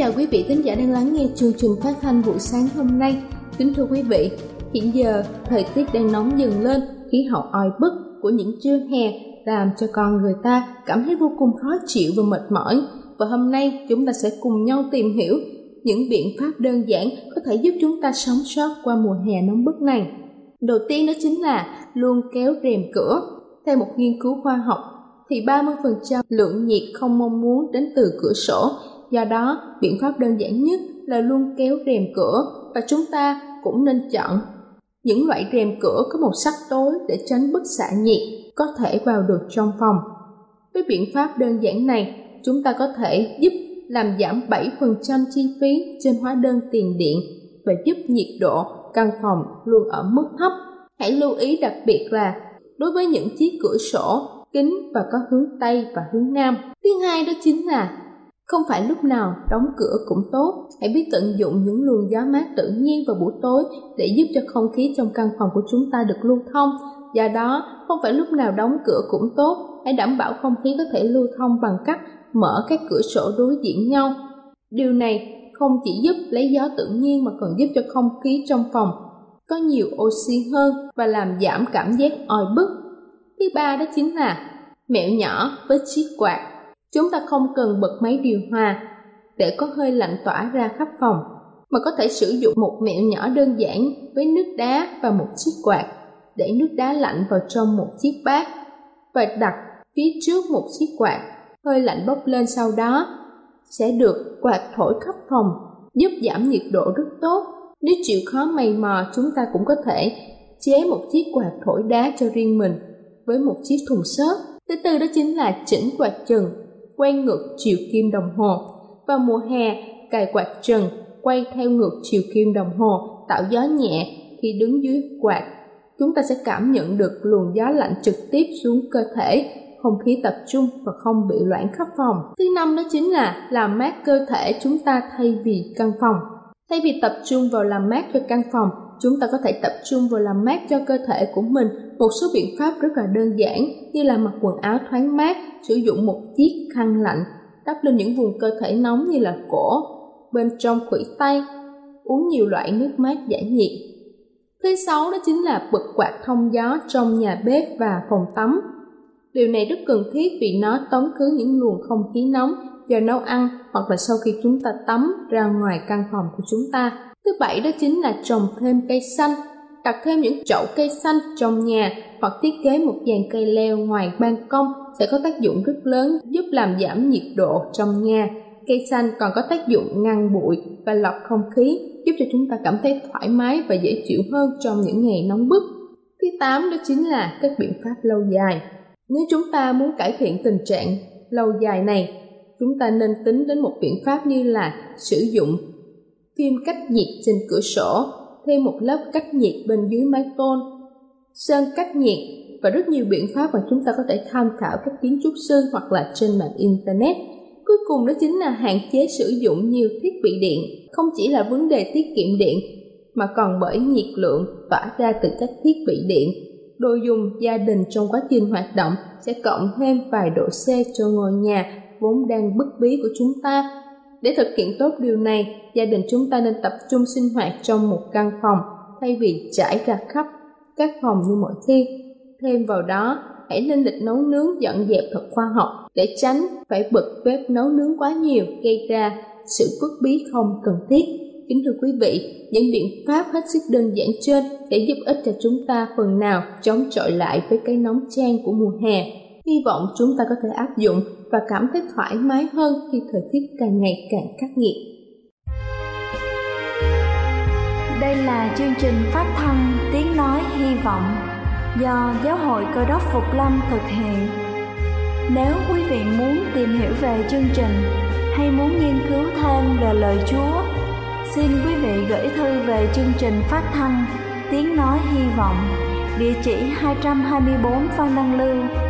Chào quý vị thính giả đang lắng nghe chương trình phát thanh buổi sáng hôm nay. Kính thưa quý vị, hiện giờ thời tiết đang nóng dần lên, khí hậu oi bức của những trưa hè làm cho con người ta cảm thấy vô cùng khó chịu và mệt mỏi. Và hôm nay chúng ta sẽ cùng nhau tìm hiểu những biện pháp đơn giản có thể giúp chúng ta sống sót qua mùa hè nóng bức này. Đầu tiên đó chính là luôn kéo rèm cửa. Theo một nghiên cứu khoa học thì 30% lượng nhiệt không mong muốn đến từ cửa sổ Do đó, biện pháp đơn giản nhất là luôn kéo rèm cửa và chúng ta cũng nên chọn những loại rèm cửa có màu sắc tối để tránh bức xạ nhiệt có thể vào được trong phòng. Với biện pháp đơn giản này, chúng ta có thể giúp làm giảm 7% chi phí trên hóa đơn tiền điện và giúp nhiệt độ căn phòng luôn ở mức thấp. Hãy lưu ý đặc biệt là đối với những chiếc cửa sổ kính và có hướng Tây và hướng Nam. Thứ hai đó chính là không phải lúc nào đóng cửa cũng tốt, hãy biết tận dụng những luồng gió mát tự nhiên vào buổi tối để giúp cho không khí trong căn phòng của chúng ta được lưu thông. Do đó, không phải lúc nào đóng cửa cũng tốt, hãy đảm bảo không khí có thể lưu thông bằng cách mở các cửa sổ đối diện nhau. Điều này không chỉ giúp lấy gió tự nhiên mà còn giúp cho không khí trong phòng có nhiều oxy hơn và làm giảm cảm giác oi bức. Thứ ba đó chính là mẹo nhỏ với chiếc quạt Chúng ta không cần bật máy điều hòa để có hơi lạnh tỏa ra khắp phòng, mà có thể sử dụng một mẹo nhỏ đơn giản với nước đá và một chiếc quạt để nước đá lạnh vào trong một chiếc bát và đặt phía trước một chiếc quạt. Hơi lạnh bốc lên sau đó sẽ được quạt thổi khắp phòng, giúp giảm nhiệt độ rất tốt. Nếu chịu khó mày mò, chúng ta cũng có thể chế một chiếc quạt thổi đá cho riêng mình với một chiếc thùng xốp. Thứ tư đó chính là chỉnh quạt trần quay ngược chiều kim đồng hồ. Vào mùa hè, cài quạt trần quay theo ngược chiều kim đồng hồ tạo gió nhẹ khi đứng dưới quạt. Chúng ta sẽ cảm nhận được luồng gió lạnh trực tiếp xuống cơ thể, không khí tập trung và không bị loãng khắp phòng. Thứ năm đó chính là làm mát cơ thể chúng ta thay vì căn phòng. Thay vì tập trung vào làm mát cho căn phòng, chúng ta có thể tập trung vào làm mát cho cơ thể của mình. Một số biện pháp rất là đơn giản như là mặc quần áo thoáng mát, sử dụng một chiếc khăn lạnh, đắp lên những vùng cơ thể nóng như là cổ, bên trong khuỷu tay, uống nhiều loại nước mát giải nhiệt. Thứ sáu đó chính là bật quạt thông gió trong nhà bếp và phòng tắm. Điều này rất cần thiết vì nó tống khứ những luồng không khí nóng do nấu ăn hoặc là sau khi chúng ta tắm ra ngoài căn phòng của chúng ta. Thứ bảy đó chính là trồng thêm cây xanh, đặt thêm những chậu cây xanh trong nhà hoặc thiết kế một dàn cây leo ngoài ban công sẽ có tác dụng rất lớn giúp làm giảm nhiệt độ trong nhà. Cây xanh còn có tác dụng ngăn bụi và lọc không khí, giúp cho chúng ta cảm thấy thoải mái và dễ chịu hơn trong những ngày nóng bức. Thứ tám đó chính là các biện pháp lâu dài. Nếu chúng ta muốn cải thiện tình trạng lâu dài này, chúng ta nên tính đến một biện pháp như là sử dụng phim cách nhiệt trên cửa sổ. thêm một lớp cách nhiệt bên dưới mái tôn sơn cách nhiệt và rất nhiều biện pháp mà chúng ta có thể tham khảo các kiến trúc sư hoặc là trên mạng internet cuối cùng đó chính là hạn chế sử dụng nhiều thiết bị điện, không chỉ là vấn đề tiết kiệm điện, mà còn bởi nhiệt lượng tỏa ra từ các thiết bị điện đồ dùng gia đình trong quá trình hoạt động sẽ cộng thêm vài độ C cho ngôi nhà vốn đang bất bí của chúng ta. Để thực hiện tốt điều này, gia đình chúng ta nên tập trung sinh hoạt trong một căn phòng thay vì trải ra khắp các phòng như mọi khi. Thêm vào đó, hãy lên lịch nấu nướng dọn dẹp thật khoa học để tránh phải bật bếp nấu nướng quá nhiều gây ra sự bức bí không cần thiết. Kính thưa quý vị, những biện pháp hết sức đơn giản trên để giúp ích cho chúng ta phần nào chống chọi lại với cái nóng trang của mùa hè. Hy vọng chúng ta có thể áp dụng và cảm thấy thoải mái hơn khi thời tiết càng ngày càng khắc nghiệt. Đây là chương trình phát thanh Tiếng Nói Hy Vọng do Giáo hội Cơ đốc Phục Lâm thực hiện. Nếu quý vị muốn tìm hiểu về chương trình hay muốn nghiên cứu thêm về lời Chúa, xin quý vị gửi thư về chương trình phát thanh Tiếng Nói Hy Vọng, địa chỉ 224 Phan Đăng Lưu,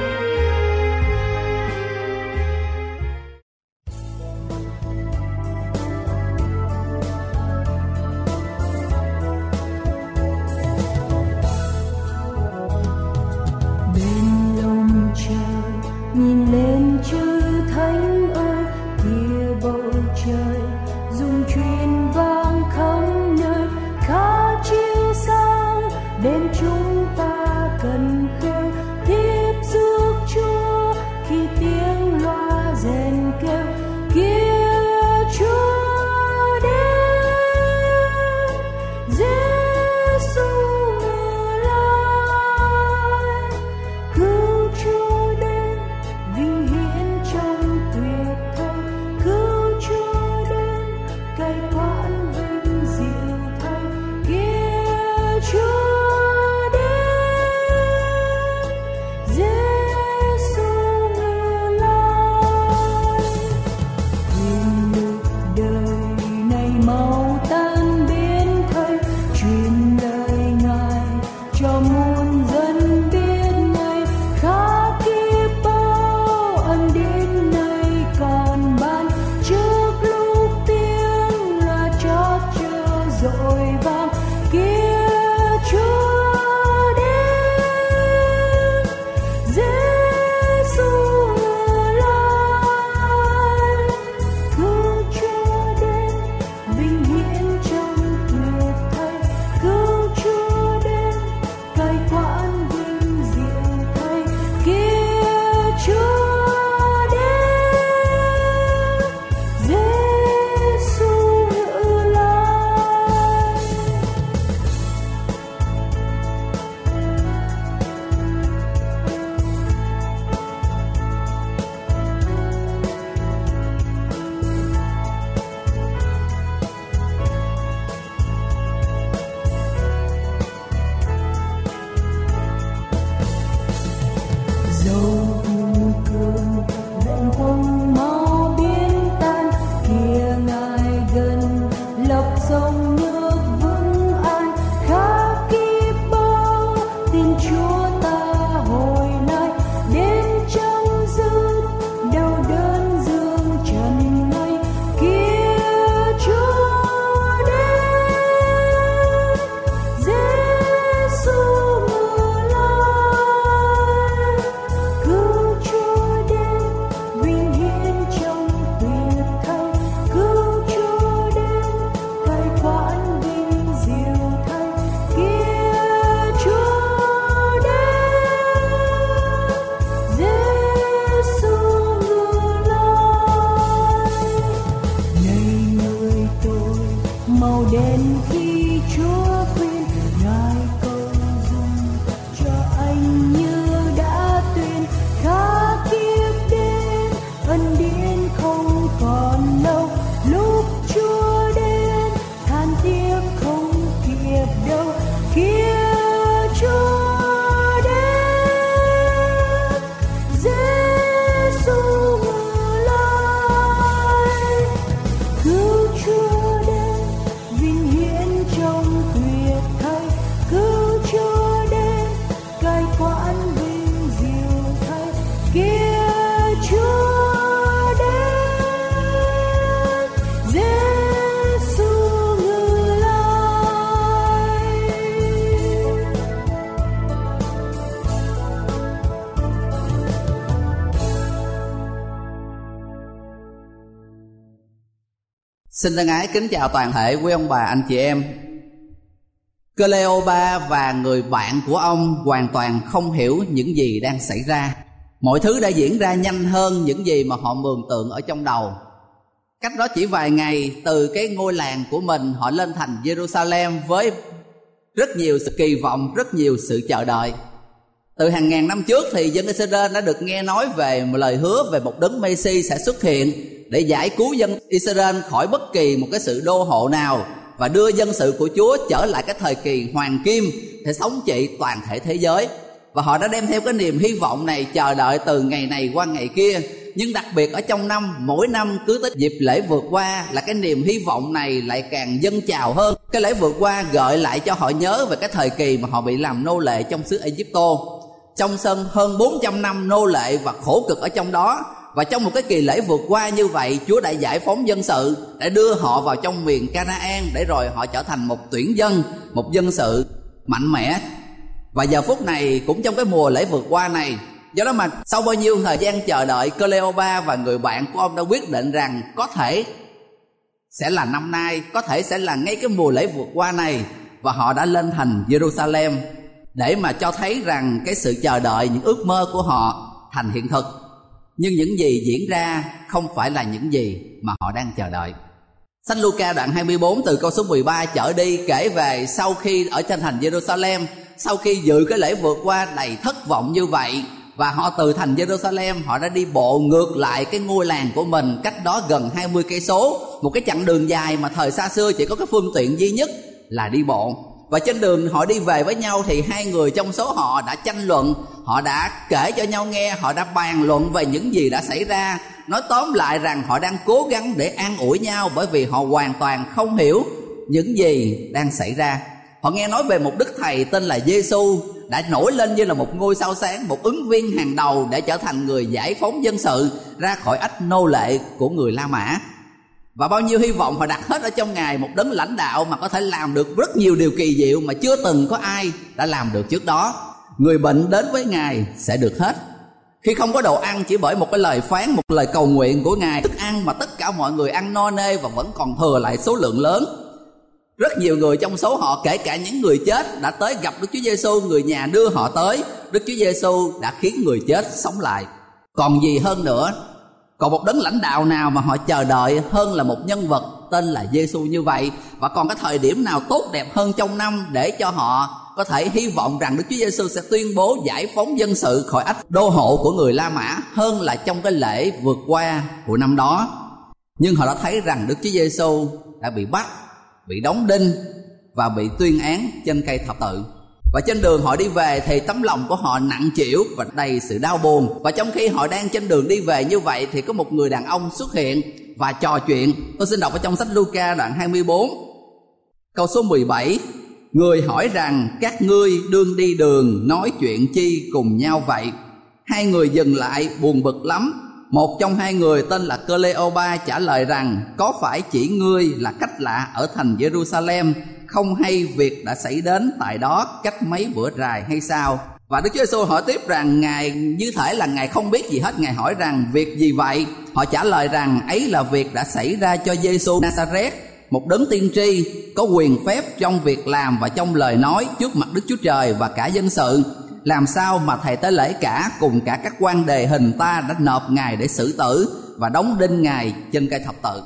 đến Xin thân ái kính chào toàn thể quý ông bà anh chị em. Cleopa và người bạn của ông hoàn toàn không hiểu những gì đang xảy ra. Mọi thứ đã diễn ra nhanh hơn những gì mà họ mường tượng ở trong đầu. Cách đó chỉ vài ngày từ cái ngôi làng của mình họ lên thành Jerusalem với rất nhiều sự kỳ vọng, rất nhiều sự chờ đợi. Từ hàng ngàn năm trước thì dân Israel đã được nghe nói về một lời hứa về một đấng Messi sẽ xuất hiện để giải cứu dân Israel khỏi bất kỳ một cái sự đô hộ nào và đưa dân sự của Chúa trở lại cái thời kỳ hoàng kim để sống trị toàn thể thế giới. Và họ đã đem theo cái niềm hy vọng này chờ đợi từ ngày này qua ngày kia. Nhưng đặc biệt ở trong năm, mỗi năm cứ tới dịp lễ vượt qua là cái niềm hy vọng này lại càng dâng trào hơn. Cái lễ vượt qua gợi lại cho họ nhớ về cái thời kỳ mà họ bị làm nô lệ trong xứ Egypto. Trong sân hơn 400 năm nô lệ và khổ cực ở trong đó và trong một cái kỳ lễ vượt qua như vậy, Chúa đã giải phóng dân sự Để đưa họ vào trong miền Canaan Để rồi họ trở thành một tuyển dân, Một dân sự mạnh mẽ. Và giờ phút này cũng trong cái mùa lễ vượt qua này, Do đó mà sau bao nhiêu thời gian chờ đợi, Cleopa và người bạn của ông đã quyết định rằng Có thể sẽ là năm nay, Có thể sẽ là ngay cái mùa lễ vượt qua này. Và họ đã lên thành Jerusalem Để mà cho thấy rằng cái sự chờ đợi, những ước mơ của họ thành hiện thực nhưng những gì diễn ra không phải là những gì mà họ đang chờ đợi. Sách Luca đoạn 24 từ câu số 13 trở đi kể về sau khi ở trên thành Jerusalem, sau khi dự cái lễ vượt qua đầy thất vọng như vậy. Và họ từ thành Jerusalem họ đã đi bộ ngược lại cái ngôi làng của mình cách đó gần 20 cây số, một cái chặng đường dài mà thời xa xưa chỉ có cái phương tiện duy nhất là đi bộ. Và trên đường họ đi về với nhau thì hai người trong số họ đã tranh luận họ đã kể cho nhau nghe, họ đã bàn luận về những gì đã xảy ra. Nói tóm lại rằng họ đang cố gắng để an ủi nhau bởi vì họ hoàn toàn không hiểu những gì đang xảy ra. Họ nghe nói về một đức thầy tên là Giêsu đã nổi lên như là một ngôi sao sáng, một ứng viên hàng đầu để trở thành người giải phóng dân sự ra khỏi ách nô lệ của người La Mã. Và bao nhiêu hy vọng họ đặt hết ở trong ngài, một đấng lãnh đạo mà có thể làm được rất nhiều điều kỳ diệu mà chưa từng có ai đã làm được trước đó người bệnh đến với ngài sẽ được hết. Khi không có đồ ăn chỉ bởi một cái lời phán một lời cầu nguyện của ngài. Thức ăn mà tất cả mọi người ăn no nê và vẫn còn thừa lại số lượng lớn. Rất nhiều người trong số họ kể cả những người chết đã tới gặp Đức Chúa Giêsu, người nhà đưa họ tới, Đức Chúa Giêsu đã khiến người chết sống lại. Còn gì hơn nữa, còn một đấng lãnh đạo nào mà họ chờ đợi hơn là một nhân vật tên là Giêsu như vậy? Và còn cái thời điểm nào tốt đẹp hơn trong năm để cho họ có thể hy vọng rằng Đức Chúa Giêsu sẽ tuyên bố giải phóng dân sự khỏi ách đô hộ của người La Mã hơn là trong cái lễ vượt qua của năm đó. Nhưng họ đã thấy rằng Đức Chúa Giêsu đã bị bắt, bị đóng đinh và bị tuyên án trên cây thập tự. Và trên đường họ đi về thì tấm lòng của họ nặng chịu và đầy sự đau buồn. Và trong khi họ đang trên đường đi về như vậy thì có một người đàn ông xuất hiện và trò chuyện. Tôi xin đọc ở trong sách Luca đoạn 24 câu số 17 người hỏi rằng, các ngươi đương đi đường, nói chuyện chi cùng nhau vậy? Hai người dừng lại, buồn bực lắm. Một trong hai người tên là Cleopa trả lời rằng, có phải chỉ ngươi là cách lạ ở thành Jerusalem? Không hay việc đã xảy đến tại đó cách mấy bữa dài hay sao? Và Đức Chúa Giêsu hỏi tiếp rằng, Ngài, như thể là Ngài không biết gì hết. Ngài hỏi rằng, việc gì vậy? Họ trả lời rằng, ấy là việc đã xảy ra cho Giêsu Nazareth một đấng tiên tri có quyền phép trong việc làm và trong lời nói trước mặt Đức Chúa Trời và cả dân sự Làm sao mà thầy tới lễ cả cùng cả các quan đề hình ta đã nộp Ngài để xử tử Và đóng đinh Ngài trên cây thập tự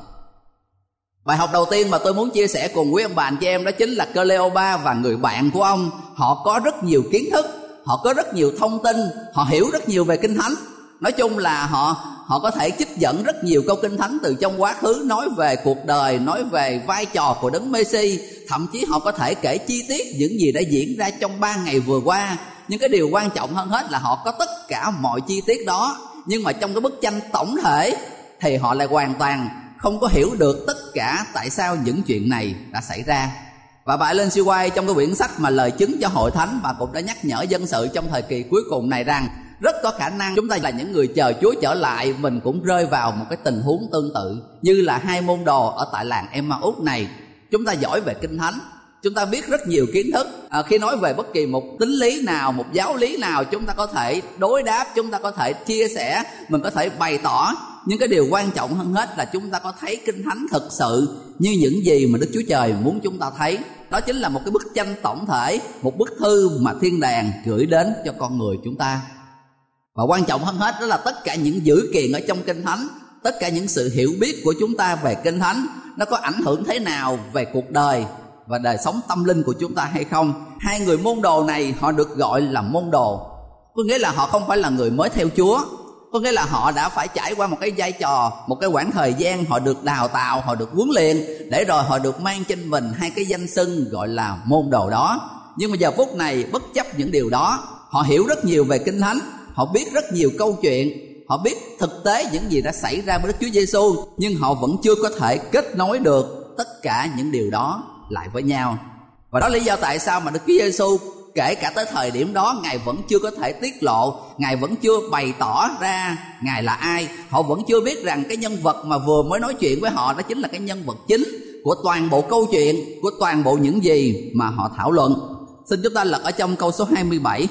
Bài học đầu tiên mà tôi muốn chia sẻ cùng quý ông bà anh chị em đó chính là Cleopa và người bạn của ông. Họ có rất nhiều kiến thức, họ có rất nhiều thông tin, họ hiểu rất nhiều về kinh thánh. Nói chung là họ họ có thể trích dẫn rất nhiều câu kinh thánh từ trong quá khứ nói về cuộc đời, nói về vai trò của đấng Messi, thậm chí họ có thể kể chi tiết những gì đã diễn ra trong ba ngày vừa qua. Nhưng cái điều quan trọng hơn hết là họ có tất cả mọi chi tiết đó, nhưng mà trong cái bức tranh tổng thể thì họ lại hoàn toàn không có hiểu được tất cả tại sao những chuyện này đã xảy ra. Và bà lên siêu quay trong cái quyển sách mà lời chứng cho hội thánh bà cũng đã nhắc nhở dân sự trong thời kỳ cuối cùng này rằng rất có khả năng chúng ta là những người chờ Chúa trở lại mình cũng rơi vào một cái tình huống tương tự như là hai môn đồ ở tại làng Emmaus này. Chúng ta giỏi về kinh thánh chúng ta biết rất nhiều kiến thức. À, khi nói về bất kỳ một tính lý nào một giáo lý nào chúng ta có thể đối đáp chúng ta có thể chia sẻ mình có thể bày tỏ. Nhưng cái điều quan trọng hơn hết là chúng ta có thấy kinh thánh thực sự như những gì mà đức chúa trời muốn chúng ta thấy. Đó chính là một cái bức tranh tổng thể một bức thư mà thiên đàng gửi đến cho con người chúng ta và quan trọng hơn hết đó là tất cả những dữ kiện ở trong kinh thánh, tất cả những sự hiểu biết của chúng ta về kinh thánh, nó có ảnh hưởng thế nào về cuộc đời và đời sống tâm linh của chúng ta hay không? Hai người môn đồ này họ được gọi là môn đồ. Có nghĩa là họ không phải là người mới theo chúa. Có nghĩa là họ đã phải trải qua một cái vai trò, một cái khoảng thời gian họ được đào tạo, họ được huấn luyện để rồi họ được mang trên mình hai cái danh xưng gọi là môn đồ đó. Nhưng mà giờ phút này bất chấp những điều đó, họ hiểu rất nhiều về kinh thánh họ biết rất nhiều câu chuyện. Họ biết thực tế những gì đã xảy ra với Đức Chúa Giêsu nhưng họ vẫn chưa có thể kết nối được tất cả những điều đó lại với nhau. Và đó là lý do tại sao mà Đức Chúa Giêsu kể cả tới thời điểm đó, ngài vẫn chưa có thể tiết lộ, ngài vẫn chưa bày tỏ ra ngài là ai. Họ vẫn chưa biết rằng cái nhân vật mà vừa mới nói chuyện với họ đó chính là cái nhân vật chính của toàn bộ câu chuyện, của toàn bộ những gì mà họ thảo luận. Xin chúng ta lật ở trong câu số 27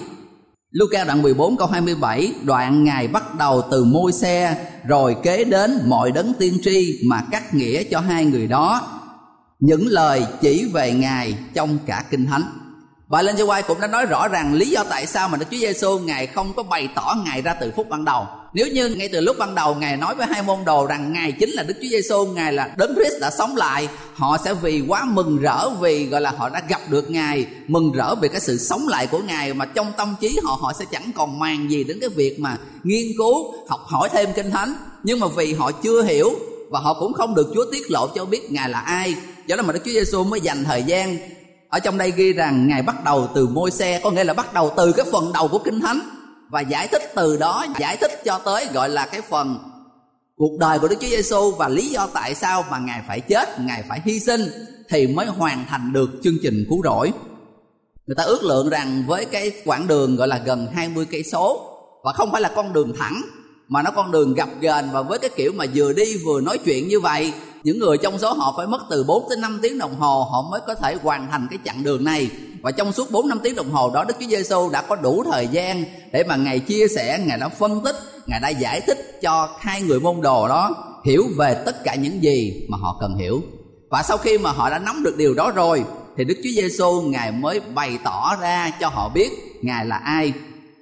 Luca đoạn 14 câu 27 Đoạn Ngài bắt đầu từ môi xe, Rồi kế đến mọi đấng tiên tri Mà cắt nghĩa cho hai người đó Những lời chỉ về Ngài trong cả Kinh Thánh và lên cho quay cũng đã nói rõ ràng lý do tại sao mà Đức Chúa Giêsu ngài không có bày tỏ ngài ra từ phút ban đầu. Nếu như ngay từ lúc ban đầu ngài nói với hai môn đồ rằng ngài chính là Đức Chúa Giêsu, ngài là Đấng Christ đã sống lại, họ sẽ vì quá mừng rỡ vì gọi là họ đã gặp được ngài, mừng rỡ về cái sự sống lại của ngài mà trong tâm trí họ họ sẽ chẳng còn màng gì đến cái việc mà nghiên cứu, học hỏi thêm kinh thánh. Nhưng mà vì họ chưa hiểu và họ cũng không được Chúa tiết lộ cho biết ngài là ai, do đó mà Đức Chúa Giêsu mới dành thời gian ở trong đây ghi rằng ngài bắt đầu từ môi xe có nghĩa là bắt đầu từ cái phần đầu của kinh thánh và giải thích từ đó giải thích cho tới gọi là cái phần cuộc đời của Đức Chúa Giêsu và lý do tại sao mà ngài phải chết, ngài phải hy sinh thì mới hoàn thành được chương trình cứu rỗi. Người ta ước lượng rằng với cái quãng đường gọi là gần 20 cây số và không phải là con đường thẳng mà nó con đường gập ghềnh và với cái kiểu mà vừa đi vừa nói chuyện như vậy những người trong số họ phải mất từ 4 tới 5 tiếng đồng hồ họ mới có thể hoàn thành cái chặng đường này và trong suốt 4 năm tiếng đồng hồ đó Đức Chúa Giêsu đã có đủ thời gian để mà ngài chia sẻ, ngài đã phân tích, ngài đã giải thích cho hai người môn đồ đó hiểu về tất cả những gì mà họ cần hiểu. Và sau khi mà họ đã nắm được điều đó rồi thì Đức Chúa Giêsu ngài mới bày tỏ ra cho họ biết ngài là ai.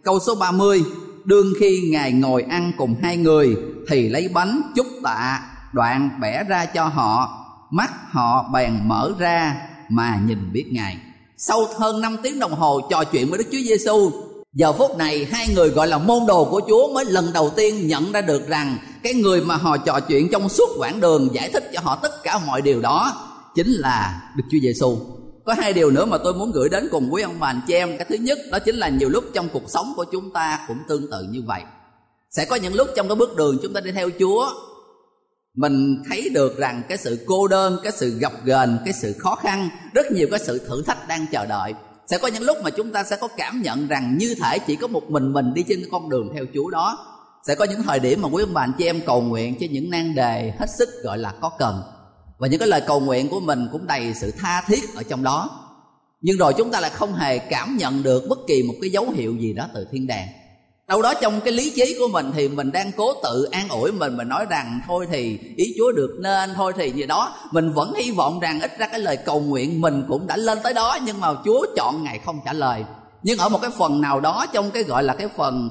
Câu số 30 đương khi ngài ngồi ăn cùng hai người thì lấy bánh chúc tạ đoạn bẻ ra cho họ mắt họ bèn mở ra mà nhìn biết ngài sau hơn 5 tiếng đồng hồ trò chuyện với đức chúa giêsu giờ phút này hai người gọi là môn đồ của chúa mới lần đầu tiên nhận ra được rằng cái người mà họ trò chuyện trong suốt quãng đường giải thích cho họ tất cả mọi điều đó chính là đức chúa giêsu có hai điều nữa mà tôi muốn gửi đến cùng quý ông bà anh chị em. Cái thứ nhất, đó chính là nhiều lúc trong cuộc sống của chúng ta cũng tương tự như vậy. Sẽ có những lúc trong cái bước đường chúng ta đi theo chúa mình thấy được rằng cái sự cô đơn, cái sự gập ghềnh, cái sự khó khăn, rất nhiều cái sự thử thách đang chờ đợi. Sẽ có những lúc mà chúng ta sẽ có cảm nhận rằng như thể chỉ có một mình mình đi trên cái con đường theo chúa đó. Sẽ có những thời điểm mà quý ông bà anh chị em cầu nguyện cho những nan đề hết sức gọi là có cần. Và những cái lời cầu nguyện của mình cũng đầy sự tha thiết ở trong đó. Nhưng rồi chúng ta lại không hề cảm nhận được bất kỳ một cái dấu hiệu gì đó từ thiên đàng đâu đó trong cái lý trí của mình thì mình đang cố tự an ủi mình mình nói rằng thôi thì ý chúa được nên, thôi thì gì đó. Mình vẫn hy vọng rằng ít ra cái lời cầu nguyện mình cũng đã lên tới đó, nhưng mà chúa chọn ngày không trả lời. Nhưng ở một cái phần nào đó, trong cái gọi là cái phần,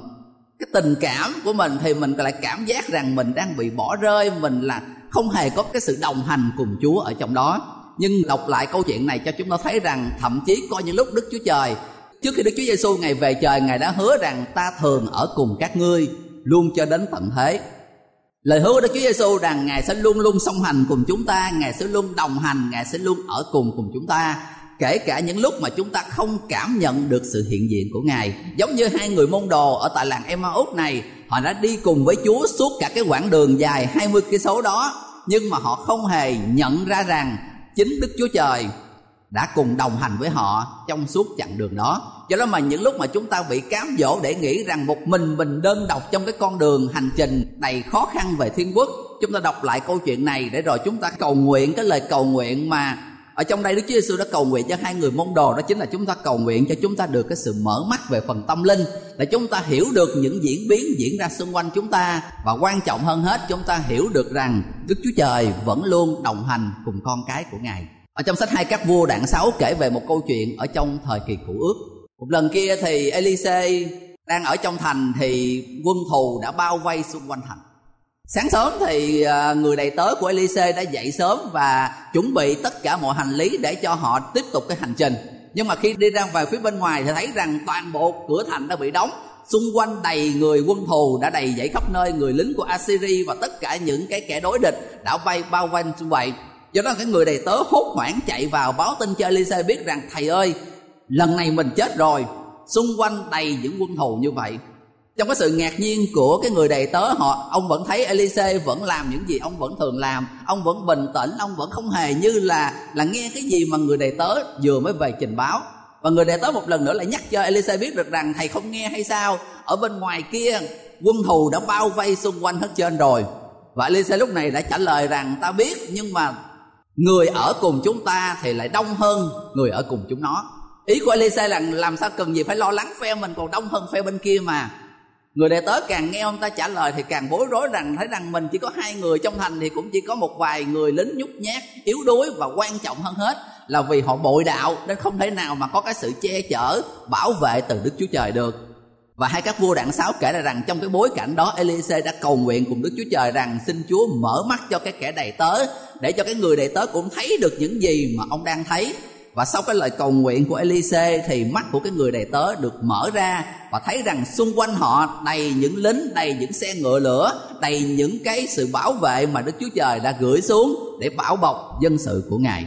cái tình cảm của mình thì mình lại cảm giác rằng mình đang bị bỏ rơi, mình là không hề có cái sự đồng hành cùng chúa ở trong đó. Nhưng đọc lại câu chuyện này cho chúng ta thấy rằng thậm chí có những lúc đức chúa trời Trước khi Đức Chúa Giêsu ngày về trời, Ngài đã hứa rằng ta thường ở cùng các ngươi luôn cho đến tận thế. Lời hứa của Đức Chúa Giêsu rằng Ngài sẽ luôn luôn song hành cùng chúng ta, Ngài sẽ luôn đồng hành, Ngài sẽ luôn ở cùng cùng chúng ta. Kể cả những lúc mà chúng ta không cảm nhận được sự hiện diện của Ngài Giống như hai người môn đồ ở tại làng Emmaus này Họ đã đi cùng với Chúa suốt cả cái quãng đường dài 20 cây số đó Nhưng mà họ không hề nhận ra rằng Chính Đức Chúa Trời đã cùng đồng hành với họ trong suốt chặng đường đó Do đó mà những lúc mà chúng ta bị cám dỗ để nghĩ rằng một mình mình đơn độc trong cái con đường hành trình đầy khó khăn về thiên quốc, chúng ta đọc lại câu chuyện này để rồi chúng ta cầu nguyện cái lời cầu nguyện mà ở trong đây Đức Chúa Giêsu đã cầu nguyện cho hai người môn đồ, đó chính là chúng ta cầu nguyện cho chúng ta được cái sự mở mắt về phần tâm linh, để chúng ta hiểu được những diễn biến diễn ra xung quanh chúng ta và quan trọng hơn hết, chúng ta hiểu được rằng Đức Chúa Trời vẫn luôn đồng hành cùng con cái của Ngài. Ở trong sách hai các vua đoạn 6 kể về một câu chuyện ở trong thời kỳ cũ ước. Một lần kia thì Elise đang ở trong thành thì quân thù đã bao vây xung quanh thành. Sáng sớm thì à, người đầy tớ của Elise đã dậy sớm và chuẩn bị tất cả mọi hành lý để cho họ tiếp tục cái hành trình. Nhưng mà khi đi ra về phía bên ngoài thì thấy rằng toàn bộ cửa thành đã bị đóng, xung quanh đầy người quân thù đã đầy dãy khắp nơi, người lính của Assyria và tất cả những cái kẻ đối địch đã vây bao quanh xung quanh do đó cái người đầy tớ hốt hoảng chạy vào báo tin cho Elise biết rằng, thầy ơi, lần này mình chết rồi, xung quanh đầy những quân thù như vậy. Trong cái sự ngạc nhiên của cái người đầy tớ, họ, ông vẫn thấy Elise vẫn làm những gì ông vẫn thường làm. Ông vẫn bình tĩnh, ông vẫn không hề như là là nghe cái gì mà người đầy tớ vừa mới về trình báo. Và người đầy tớ một lần nữa lại nhắc cho Elise biết được rằng, thầy không nghe hay sao? Ở bên ngoài kia, quân thù đã bao vây xung quanh hết trên rồi. Và Elise lúc này đã trả lời rằng ta biết, nhưng mà người ở cùng chúng ta thì lại đông hơn người ở cùng chúng nó. Ý của Elise là làm sao cần gì phải lo lắng phe mình, còn đông hơn phe bên kia mà. Người đệ tớ càng nghe ông ta trả lời thì càng bối rối rằng, thấy rằng mình chỉ có hai người, trong thành thì cũng chỉ có một vài người lính nhút nhát, yếu đuối và quan trọng hơn hết là vì họ bội đạo, nên không thể nào mà có cái sự che chở, bảo vệ từ đức chúa trời được. Và hai các vua đoạn 6 kể là rằng trong cái bối cảnh đó Elise đã cầu nguyện cùng Đức Chúa Trời rằng xin Chúa mở mắt cho cái kẻ đầy tớ để cho cái người đầy tớ cũng thấy được những gì mà ông đang thấy và sau cái lời cầu nguyện của Elise thì mắt của cái người đầy tớ được mở ra và thấy rằng xung quanh họ đầy những lính, đầy những xe ngựa lửa, đầy những cái sự bảo vệ mà Đức Chúa Trời đã gửi xuống để bảo bọc dân sự của Ngài.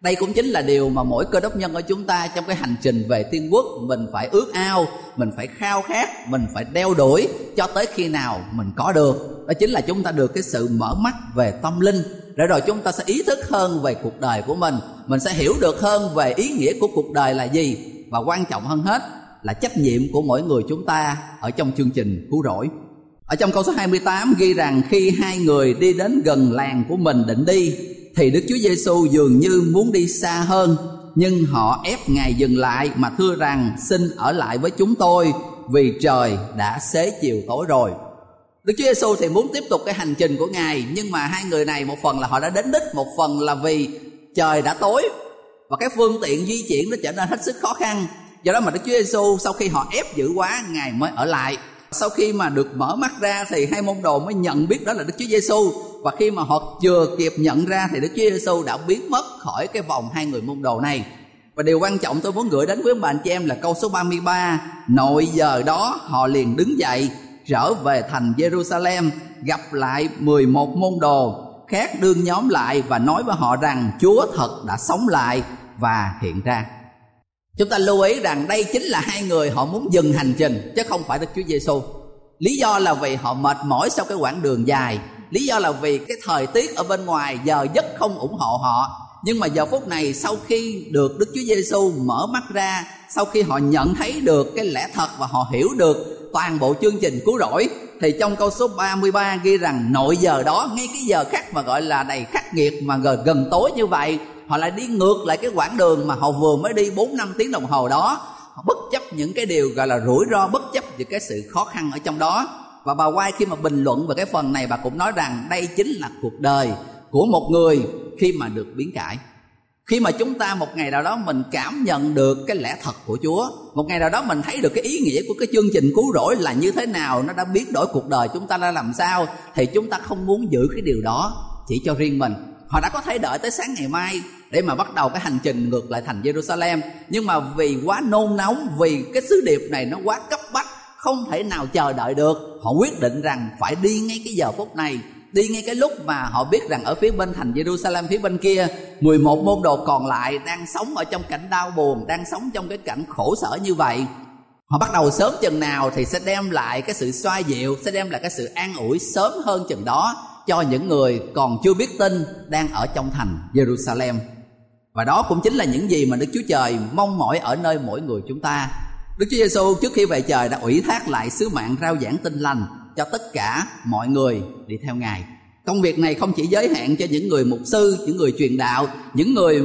Đây cũng chính là điều mà mỗi cơ đốc nhân ở chúng ta trong cái hành trình về thiên quốc mình phải ước ao, mình phải khao khát, mình phải đeo đuổi cho tới khi nào mình có được. Đó chính là chúng ta được cái sự mở mắt về tâm linh để rồi chúng ta sẽ ý thức hơn về cuộc đời của mình. Mình sẽ hiểu được hơn về ý nghĩa của cuộc đời là gì. Và quan trọng hơn hết là trách nhiệm của mỗi người chúng ta ở trong chương trình cứu rỗi. Ở trong câu số 28 ghi rằng khi hai người đi đến gần làng của mình định đi, thì Đức Chúa Giêsu dường như muốn đi xa hơn, nhưng họ ép Ngài dừng lại mà thưa rằng, xin ở lại với chúng tôi, vì trời đã xế chiều tối rồi. Đức Chúa Giêsu thì muốn tiếp tục cái hành trình của Ngài nhưng mà hai người này một phần là họ đã đến đích, một phần là vì trời đã tối và cái phương tiện di chuyển nó trở nên hết sức khó khăn. Do đó mà Đức Chúa Giêsu sau khi họ ép dữ quá, Ngài mới ở lại. Sau khi mà được mở mắt ra thì hai môn đồ mới nhận biết đó là Đức Chúa Giêsu và khi mà họ chưa kịp nhận ra thì Đức Chúa Giêsu đã biến mất khỏi cái vòng hai người môn đồ này. Và điều quan trọng tôi muốn gửi đến với bạn chị em là câu số 33 Nội giờ đó họ liền đứng dậy trở về thành Jerusalem, gặp lại 11 môn đồ khác đương nhóm lại và nói với họ rằng, Chúa thật đã sống lại và hiện ra. Chúng ta lưu ý rằng đây chính là hai người họ muốn dừng hành trình, chứ không phải Đức Chúa Giêsu. Lý do là vì họ mệt mỏi sau cái quãng đường dài. Lý do là vì cái thời tiết ở bên ngoài giờ giấc không ủng hộ họ. Nhưng mà giờ phút này sau khi được Đức Chúa Giêsu mở mắt ra, sau khi họ nhận thấy được cái lẽ thật và họ hiểu được toàn bộ chương trình cứu rỗi thì trong câu số 33 ghi rằng nội giờ đó ngay cái giờ khắc mà gọi là đầy khắc nghiệt mà gần, gần tối như vậy. Họ lại đi ngược lại cái quãng đường mà họ vừa mới đi 4 năm tiếng đồng hồ đó. Họ bất chấp những cái điều gọi là rủi ro bất chấp những cái sự khó khăn ở trong đó. Và bà Quai khi mà bình luận về cái phần này bà cũng nói rằng đây chính là cuộc đời của một người khi mà được biến cải. Khi mà chúng ta một ngày nào đó mình cảm nhận được cái lẽ thật của chúa, một ngày nào đó mình thấy được cái ý nghĩa của cái chương trình cứu rỗi là như thế nào, nó đã biến đổi cuộc đời chúng ta ra làm sao, thì chúng ta không muốn giữ cái điều đó chỉ cho riêng mình. Họ đã có thể đợi tới sáng ngày mai để mà bắt đầu cái hành trình ngược lại thành Jerusalem. Nhưng mà vì quá nôn nóng, vì cái sứ điệp này nó quá cấp bách, không thể nào chờ đợi được. Họ quyết định rằng phải đi ngay cái giờ phút này đi ngay cái lúc mà họ biết rằng ở phía bên thành Jerusalem, phía bên kia 11 môn đồ còn lại đang sống ở trong cảnh đau buồn, đang sống trong cái cảnh khổ sở như vậy. Họ bắt đầu sớm chừng nào thì sẽ đem lại cái sự xoa dịu, sẽ đem lại cái sự an ủi sớm hơn chừng đó cho những người còn chưa biết tin đang ở trong thành Jerusalem. Và đó cũng chính là những gì mà Đức Chúa Trời mong mỏi ở nơi mỗi người chúng ta. Đức Chúa Giêsu trước khi về trời đã ủy thác lại sứ mạng rao giảng tin lành cho tất cả mọi người đi theo ngài. Công việc này không chỉ giới hạn cho những người mục sư những người truyền đạo những người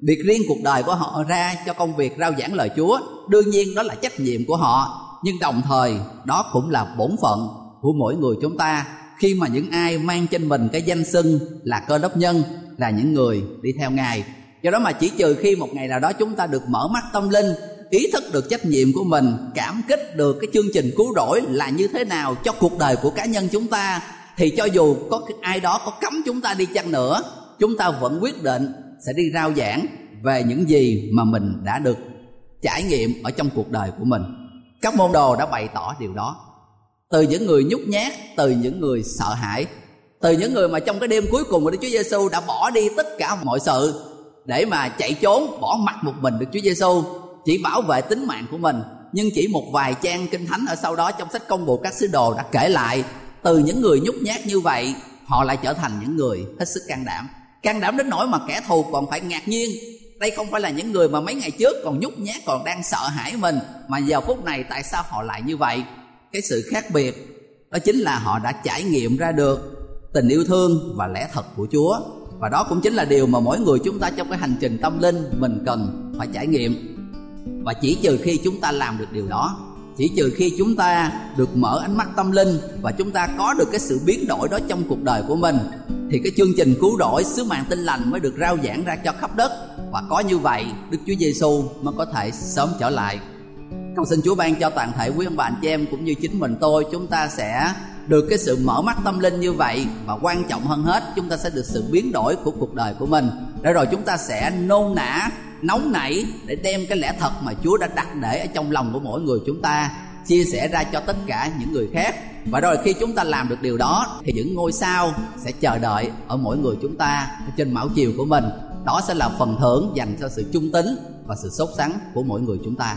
biệt riêng cuộc đời của họ ra cho công việc rao giảng lời Chúa. Đương nhiên đó là trách nhiệm của họ, nhưng đồng thời đó cũng là bổn phận của mỗi người chúng ta. Khi mà những ai mang trên mình cái danh xưng là cơ đốc nhân là những người đi theo ngài. Do đó mà chỉ trừ khi một ngày nào đó chúng ta được mở mắt tâm linh ý thức được trách nhiệm của mình, cảm kích được cái chương trình cứu rỗi là như thế nào cho cuộc đời của cá nhân chúng ta, thì cho dù có ai đó có cấm chúng ta đi chăng nữa, chúng ta vẫn quyết định sẽ đi rao giảng về những gì mà mình đã được trải nghiệm ở trong cuộc đời của mình. Các môn đồ đã bày tỏ điều đó. Từ những người nhút nhát, từ những người sợ hãi, từ những người mà trong cái đêm cuối cùng của Đức Chúa Giêsu đã bỏ đi tất cả mọi sự để mà chạy trốn, bỏ mặt một mình Đức Chúa Giêsu chỉ bảo vệ tính mạng của mình, nhưng chỉ một vài trang kinh thánh ở sau đó trong sách công vụ các sứ đồ đã kể lại. Từ những người nhút nhát như vậy, họ lại trở thành những người hết sức can đảm. Can đảm đến nỗi mà kẻ thù còn phải ngạc nhiên. Đây không phải là những người mà mấy ngày trước còn nhút nhát, còn đang sợ hãi mình, mà giờ phút này tại sao họ lại như vậy? Cái sự khác biệt, đó chính là họ đã trải nghiệm ra được tình yêu thương và lẽ thật của Chúa. Và đó cũng chính là điều mà mỗi người chúng ta trong cái hành trình tâm linh mình cần phải trải nghiệm và chỉ trừ khi chúng ta làm được điều đó, chỉ trừ khi chúng ta được mở ánh mắt tâm linh và chúng ta có được cái sự biến đổi đó trong cuộc đời của mình, thì cái chương trình cứu rỗi sứ mạng tinh lành mới được rao giảng ra cho khắp đất. Và có như vậy, Đức Chúa Giêsu mới có thể sớm trở lại. Cầu xin Chúa ban cho toàn thể quý ông bà anh chị em cũng như chính mình tôi, chúng ta sẽ được cái sự mở mắt tâm linh như vậy. Và quan trọng hơn hết, chúng ta sẽ được sự biến đổi của cuộc đời của mình. Để rồi chúng ta sẽ nôn nã nóng nảy để đem cái lẽ thật mà Chúa đã đặt để ở trong lòng của mỗi người chúng ta chia sẻ ra cho tất cả những người khác. Và rồi khi chúng ta làm được điều đó, thì những ngôi sao sẽ chờ đợi ở mỗi người chúng ta trên mão chiều của mình. Đó sẽ là phần thưởng dành cho sự trung tín và sự sốt sắng của mỗi người chúng ta.